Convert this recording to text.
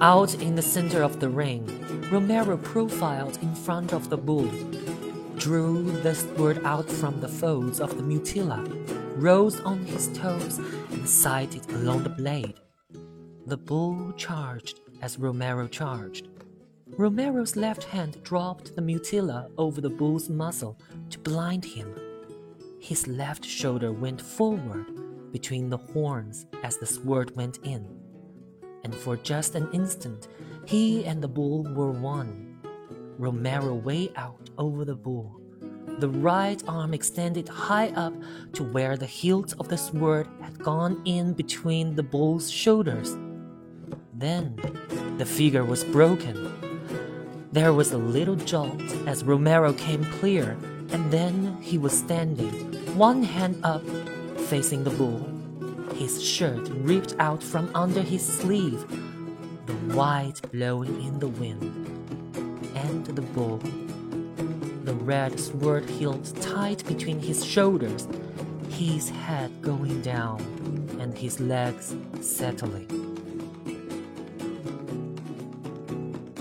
Out in the center of the ring, Romero profiled in front of the bull, drew the sword out from the folds of the muleta, rose on his toes, and sighted along the blade. The bull charged as Romero charged. Romero's left hand dropped the muleta over the bull's muzzle to blind him. His left shoulder went forward between the horns as the sword went in, and for just an instant he and the bull were one. Romero way out over the bull, the right arm extended high up to where the hilt of the sword had gone in between the bull's shoulders. Then the figure was broken. There was a little jolt as Romero came clear, and then he was standing, one hand up, facing the bull, his shirt ripped out from under his sleeve, the white blowing in the wind, and the bull, the red sword hilt tight between his shoulders, his head going down, and his legs settling.